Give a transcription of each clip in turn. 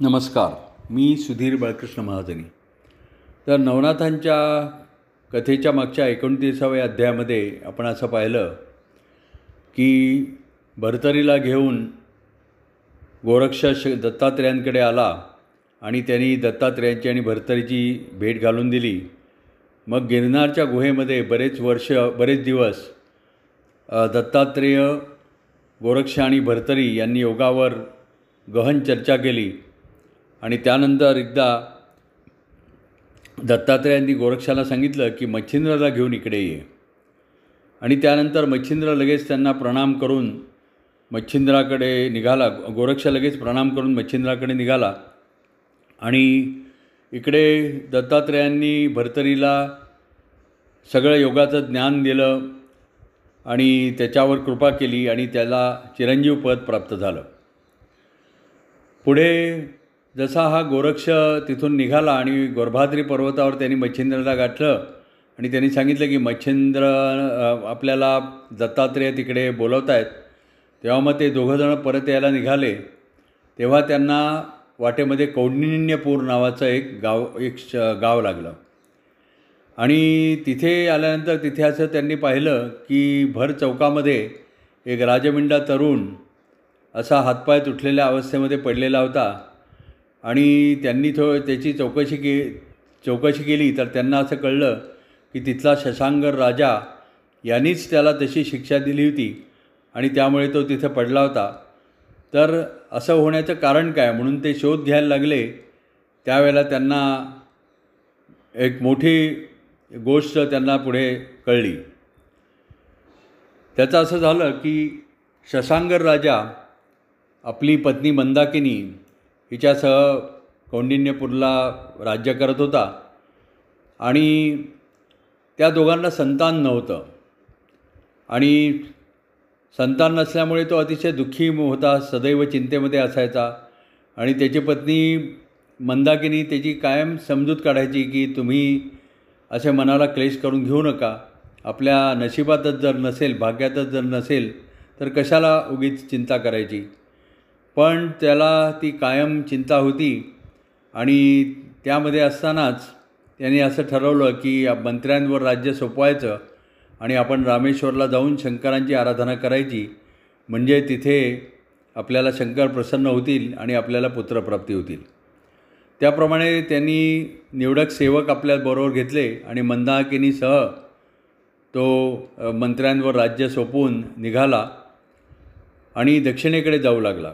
नमस्कार. मी सुधीर बाळकृष्ण महाजनी. तर नवनाथांच्या कथेच्या मागच्या एकोणतीसाव्या अध्यायामध्ये आपण असं पाहिलं की भरतरीला घेऊन गोरक्ष श दत्तात्रेयांकडे आला आणि त्यांनी दत्तात्रेयांची आणि भरतरीची भेट घालून दिली. मग गिरनारच्या गुहेमध्ये बरेच वर्ष बरेच दिवस दत्तात्रेय गोरक्ष आणि भरतरी यांनी योगावर गहन चर्चा केली. आणि त्यानंतर एकदा दत्तात्रेयांनी गोरक्षाला सांगितलं की मच्छिंद्राला घेऊन इकडे ये. आणि त्यानंतर मच्छिंद्र लगेच त्यांना प्रणाम करून मच्छिंद्राकडे निघाला. गोरक्ष लगेच प्रणाम करून मच्छिंद्राकडे निघाला. आणि इकडे दत्तात्रेयांनी भरतरीला सगळं योगाचं ज्ञान दिलं आणि त्याच्यावर कृपा केली आणि त्याला चिरंजीव पद प्राप्त झालं. पुढे जसा हा गोरक्ष तिथून निघाला आणि गोरभाद्री पर्वतावर त्यांनी मच्छिंद्रला गाठलं आणि त्यांनी सांगितलं की मच्छिंद्र आपल्याला दत्तात्रेय तिकडे बोलवत आहेत तेव्हा मग ते दोघंजणं परत यायला निघाले. तेव्हा त्यांना वाटेमध्ये कौंडिन्यपूर नावाचं एक गाव एक श गाव लागलं. आणि तिथे आल्यानंतर तिथे असं त्यांनी पाहिलं की भर चौकामध्ये एक राजमिंडा तरुण असा हातपाय तुटलेल्या अवस्थेमध्ये पडलेला होता. आणि त्यांनी थो त्याची चौकशी के चौकशी केली तर त्यांना असं कळलं की तिथला शशांगर राजा यांनीच त्याला तशी शिक्षा दिली होती आणि त्यामुळे तो तिथं पडला होता. तर असं होण्याचं कारण काय? म्हणून ते शोध घ्यायला लागले. त्यावेळेला त्यांना एक मोठी गोष्ट त्यांना पुढे कळली. त्याचं असं झालं की शशांगर राजा आपली पत्नी मंदाकिनी हिच्यासह कौंडिन्यपूरला राज्य करत होता. आणि त्या दोघांना संतान नव्हतं. आणि संतान नसल्यामुळे तो अतिशय दुःखी होता सदैव चिंतेमध्ये असायचा. आणि त्याची पत्नी मंदाकिनी त्याची कायम समजूत काढायची की तुम्ही असे मनाला क्लेश करून घेऊ नका. आपल्या नशिबातच जर नसेल भाग्यातच जर नसेल तर कशाला उगीच चिंता करायची? पण त्याला ती कायम चिंता होती. आणि त्यामध्ये असतानाच त्यांनी असं ठरवलं की मंत्र्यांवर राज्य सोपवायचं आणि आपण रामेश्वरला जाऊन शंकरांची आराधना करायची. म्हणजे तिथे आपल्याला शंकर प्रसन्न होतील आणि आपल्याला पुत्रप्राप्ती होतील. त्याप्रमाणे त्यांनी निवडक सेवक आपल्याबरोबर घेतले आणि मंदाकिनीसह तो मंत्र्यांवर राज्य सोपवून निघाला आणि दक्षिणेकडे जाऊ लागला.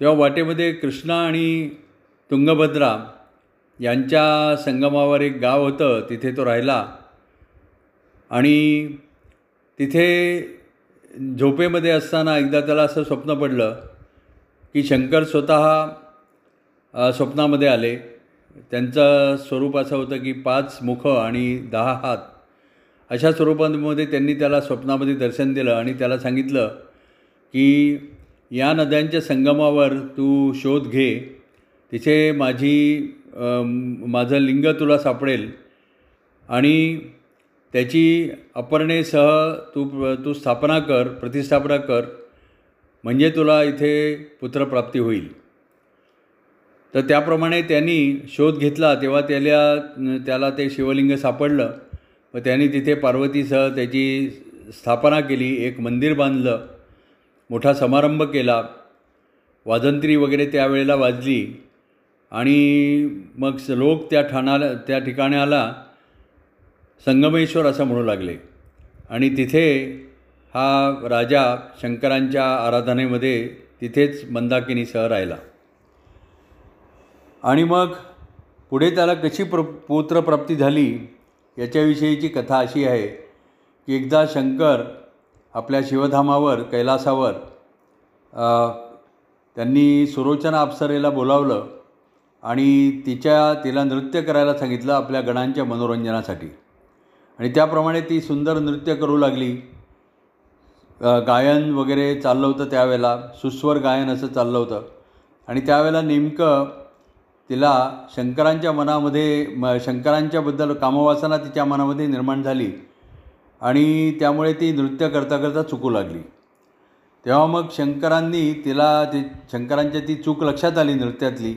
तेव्हा वाटेमध्ये कृष्णा आणि तुंगभद्रा यांच्या संगमावर एक गाव होतं तिथे तो राहिला. आणि तिथे झोपेमध्ये असताना एकदा त्याला असं स्वप्न पडलं की शंकर स्वतः स्वप्नामध्ये आले. त्यांचं स्वरूप असं होतं की पाच मुख आणि दहा हात. अशा स्वरूपांमध्ये त्यांनी त्याला स्वप्नामध्ये दर्शन दिलं आणि त्याला सांगितलं की या नद्यांच्या संगमावर तू शोध घे. तिथे माझी माझं लिंग तुला सापडेल. आणि त्याची अपर्णेसह तू तू स्थापना कर प्रतिस्थापना कर. म्हणजे तुला इथे पुत्रप्राप्ती होईल. तर त्याप्रमाणे त्यांनी शोध घेतला. तेव्हा त्याला त्याला ते शिवलिंग सापडलं. व त्यांनी तिथे पार्वतीसह त्याची स्थापना केली. एक मंदिर बांधलं. मोठा समारंभ केला. वाजंत्री वगैरे त्यावेळेला वाजली. आणि मग लोक त्या ठाणाला त्या ठिकाणाला संगमेश्वर असं म्हणू लागले. आणि तिथे हा राजा शंकरांच्या आराधनेमध्ये तिथेच मंदाकिनी सह राहिला. आणि मग पुढे त्याला कशी प्र पुत्रप्राप्ती झाली याच्याविषयीची कथा अशी आहे की एकदा शंकर आपल्या शिवधामावर कैलासावर त्यांनी सुरोचना अप्सरेला बोलावलं आणि तिच्या तिला नृत्य करायला सांगितलं आपल्या गणांच्या मनोरंजनासाठी. आणि त्याप्रमाणे ती सुंदर नृत्य करू लागली. गायन वगैरे चाललं होतं त्यावेळेला सुस्वर गायन असं चाललं होतं. आणि त्यावेळेला नेमकं तिला शंकरांच्या मनामध्ये म शंकरांच्याबद्दल कामवासना तिच्या मनामध्ये निर्माण झाली. आणि त्यामुळे ती नृत्य करता करता चुकू लागली. तेव्हा मग शंकरांनी तिला ती शंकरांच्या ती चूक लक्षात आली नृत्यातली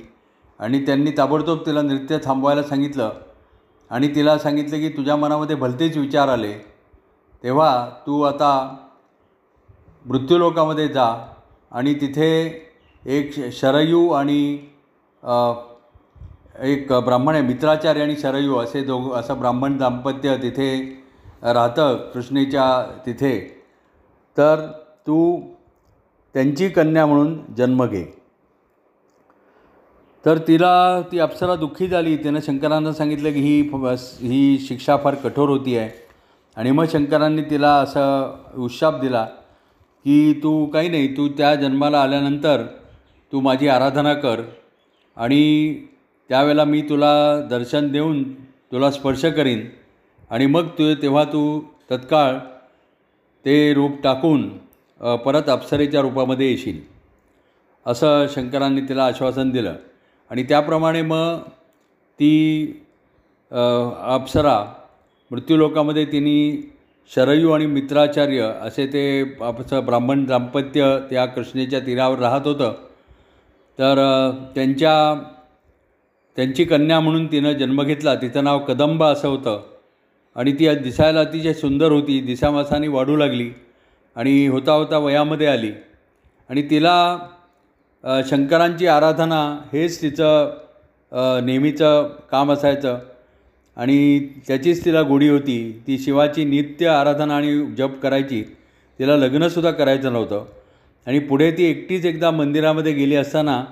आणि त्यांनी ताबडतोब तिला नृत्य थांबवायला सांगितलं आणि तिला सांगितलं की तुझ्या मनामध्ये भलतेच विचार आले. तेव्हा तू आता मृत्यूलोकामध्ये जा आणि तिथे एक शरयू आणि एक ब्राह्मण आहे मित्राचार्य आणि शरयू असे दोघ असं ब्राह्मण दाम्पत्य तिथे राहतं कृष्णेच्या तिथे तर तू त्यांची कन्या म्हणून जन्म घे. तर तिला ती अप्सरा दुःखी झाली. तिनं शंकरांना सांगितलं की ही ही शिक्षा फार कठोर होती आहे. आणि मग शंकरांनी तिला असं उत्शाप दिला की तू काही नाही तू त्या जन्माला आल्यानंतर तू माझी आराधना कर आणि त्यावेळेला मी तुला दर्शन देऊन तुला स्पर्श करीन. आणि मग तू तेव्हा तू तत्काळ ते रूप टाकून परत अप्सरेच्या रूपामध्ये येशील. असं शंकरांनी तिला आश्वासन दिलं. आणि त्याप्रमाणे मग ती अप्सरा मृत्यूलोकामध्ये तिने शरयू आणि मित्राचार्य असे ते आपचं ब्राह्मण दाम्पत्य त्या कृष्णेच्या तीरावर राहत होतं. तर त्यांच्या त्यांची कन्या म्हणून तिनं जन्म घेतला. तिचं नाव कदंब असं होतं. आणि ती दिसायला अतिशय सुंदर होती. दिसामासाने वाढू लागली आणि होता होता वयामध्ये आली. आणि तिला शंकरांची आराधना हेच तिचं नेहमीचं काम असायचं. आणि त्याचीच तिला गोडी होती. ती शिवाची नित्य आराधना आणि जप करायची. तिला लग्नसुद्धा करायचं नव्हतं. आणि पुढे ती एकटीच एकदा मंदिरामध्ये गेली असताना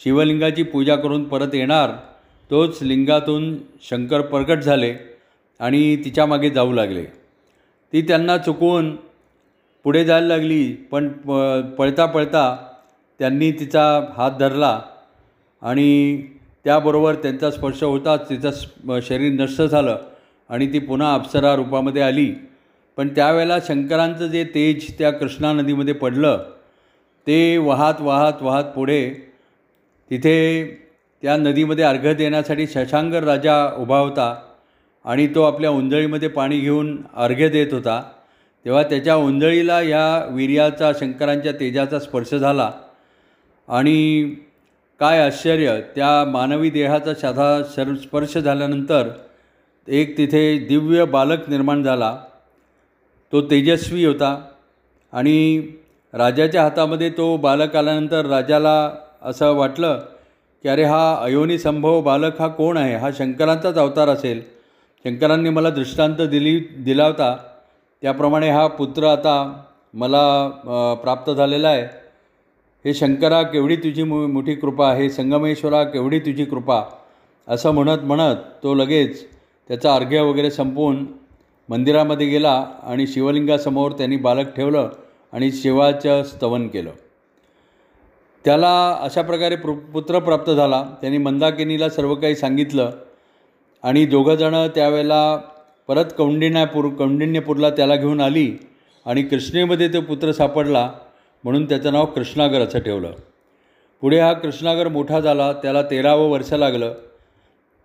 शिवलिंगाची पूजा करून परत येणार तोच लिंगातून शंकर प्रकट झाले. आणि तिच्यामागे जाऊ लागले. ती त्यांना चुकवून पुढे जायला लागली पण प पळता पळता त्यांनी तिचा हात धरला आणि त्याबरोबर त्यांचा स्पर्श होताच तिचं शरीर नष्ट झालं आणि ती पुन्हा अप्सरा रूपामध्ये आली. पण त्यावेळेला शंकरांचं जे तेज त्या कृष्णा नदीमध्ये पडलं ते वाहत वाहत वाहत पुढे तिथे त्या नदीमध्ये अर्घ देण्यासाठी शशांगर राजा उभा होता. आणि तो आपल्या उंजळीमध्ये पाणी घेऊन अर्घ्य देत होता. तेव्हा त्याच्या उंजळीला या वीर्याचा शंकरांच्या तेजाचा स्पर्श झाला. आणि काय आश्चर्य त्या मानवी देहाचा साधा शर स्पर्श झाल्यानंतर एक तिथे दिव्य बालक निर्माण झाला. तो तेजस्वी होता आणि राजाच्या हातामध्ये तो बालक आल्यानंतर राजाला असं वाटलं की अरे हा अयोनी संभव बालक हा कोण आहे? हा शंकरांचाच अवतार असेल. शंकरांनी मला दृष्टांत दिली दिला होता. त्याप्रमाणे हा पुत्र आता मला प्राप्त झालेला आहे. हे शंकरा केवढी तुझी मु मोठी कृपा? हे संगमेश्वरा केवढी तुझी कृपा? असं म्हणत म्हणत तो लगेच त्याचा अर्घ्य वगैरे संपवून मंदिरामध्ये गेला आणि शिवलिंगासमोर त्यांनी बालक ठेवलं आणि शिवाचं स्तवन केलं. त्याला अशा प्रकारे पु पुत्र प्राप्त झाला. त्यांनी मंदाकिनीला सर्व काही सांगितलं. आणि दोघंजणं त्यावेळेला परत कौंडिण्यापूर कौंडिण्यपूरला त्याला घेऊन आली आणि कृष्णेमध्ये तो पुत्र सापडला म्हणून त्याचं नाव कृष्णागर असं ठेवलं. पुढे हा कृष्णागर मोठा झाला त्याला तेरावं वर्ष लागलं.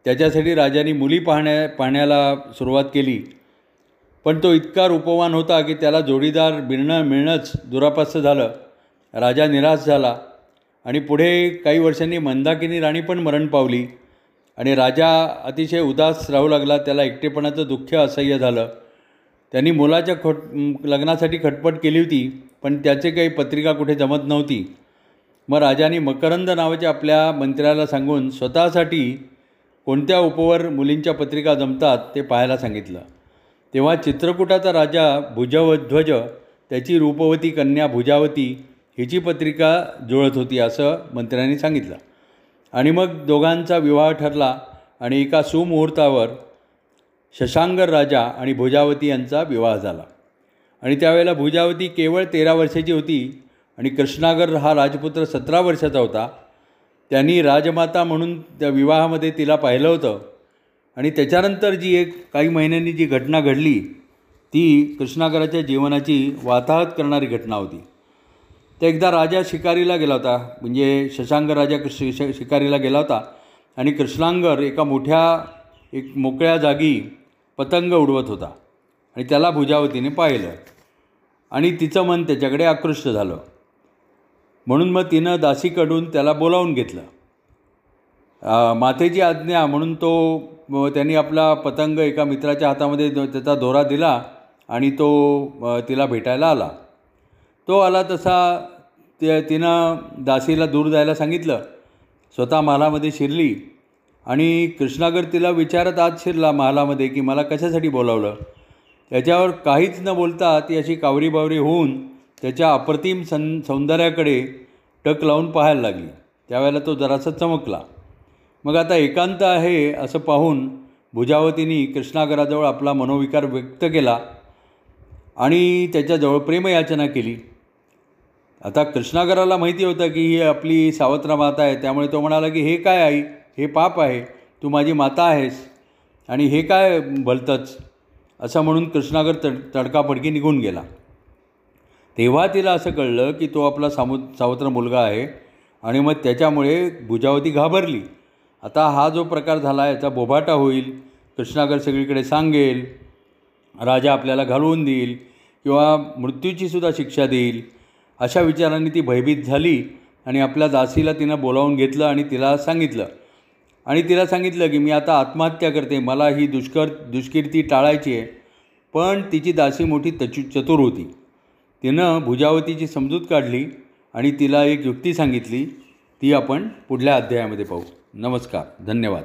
त्याच्यासाठी राजाने मुली पाहण्या पाहण्याला सुरुवात केली. पण तो इतका रूपवान होता की त्याला जोडीदार मिळणं मिळणंच दुरापास्त झालं. राजा निराश झाला आणि पुढे काही वर्षांनी मंदाकिनी राणी पण मरण पावली. आणि राजा अतिशय उदास राहू लागला. त्याला एकटेपणाचं दुःख असह्य झालं. त्यांनी मुलाच्या खट लग्नासाठी खटपट केली होती पण त्याचे काही पत्रिका कुठे जमत नव्हती. मग राजाने मकरंद नावाच्या आपल्या मंत्र्याला सांगून स्वतःसाठी कोणत्या उपवर मुलींच्या पत्रिका जमतात ते पाहायला सांगितलं. तेव्हा चित्रकूटाचा राजा भुजवध्वज त्याची रूपवती कन्या भुजावती हिची पत्रिका जुळत होती असं मंत्र्यांनी सांगितलं. आणि मग दोघांचा विवाह ठरला आणि एका सुमुहूर्तावर शशांगर राजा आणि भुजावती यांचा विवाह झाला. आणि त्यावेळेला भुजावती केवळ तेरा वर्षाची होती आणि कृष्णागर हा राजपुत्र सतरा वर्षाचा होता. त्यांनी राजमाता म्हणून त्या विवाहामध्ये तिला पाहिलं होतं. आणि त्याच्यानंतर जी एक काही महिन्यांनी जी घटना घडली ती कृष्णागराच्या जीवनाची वाताहत करणारी घटना होती. तर एकदा राजा शिकारीला गेला होता. म्हणजे शशांक राजा शि शिकारीला गेला होता. आणि कृष्णांगर एका मोठ्या एक मोकळ्या जागी पतंग उडवत होता. आणि त्याला भुजावतीने पाहिलं. आणि तिचं मन त्याच्याकडे आकृष्ट झालं. म्हणून मग तिनं दासीकडून त्याला बोलावून घेतलं. मातेची आज्ञा म्हणून तो त्यांनी आपला पतंग एका मित्राच्या हातामध्ये त्याचा दोरा दिला आणि तो तिला भेटायला आला. तो आला तसा ते तिनं दासीला दूर जायला सांगितलं. स्वतः महालामध्ये शिरली आणि कृष्णागर तिला विचारत आज शिरला महालामध्ये की मला कशासाठी बोलावलं? त्याच्यावर काहीच न बोलता ती अशी कावरीबावरी होऊन त्याच्या अप्रतिम सं सौंदर्याकडे टक लावून पाहायला लागली. त्यावेळेला तो जरासा चमकला. मग आता एकांत आहे असं पाहून भुजावतीनी कृष्णागराजवळ आपला मनोविकार व्यक्त केला आणि त्याच्याजवळ प्रेमयाचना केली. आता कृष्णागराला माहिती होतं की ही आपली सावत्र माता आहे. त्यामुळे तो म्हणाला की हे काय आई? हे पाप आहे. तू माझी माता आहेस. आणि हे काय भलतंच? असं म्हणून कृष्णागर तड तडकाफडकी निघून गेला. तेव्हा तिला असं कळलं की तो आपला सामु सावत्र मुलगा आहे. आणि मग त्याच्यामुळे भुजावती घाबरली. आता हा जो प्रकार झाला याचा बोभाटा होईल. कृष्णागर सगळीकडे सांगेल. राजा आपल्याला घालवून देईल. किंवा मृत्यूचीसुद्धा शिक्षा देईल. अशा विचारांनी ती भयभीत झाली आणि आपल्या दासीला तिनं बोलावून घेतलं आणि तिला सांगितलं. आणि तिला सांगितलं की मी आता आत्महत्या करते. मला ही दुष्कर दुष्कीर्ती टाळायची आहे. पण तिची दासी मोठी तचू चतुर होती. तिनं भुजावतीची समजूत काढली आणि तिला एक युक्ती सांगितली. ती आपण पुढल्या अध्यायामध्ये पाहू. नमस्कार. धन्यवाद.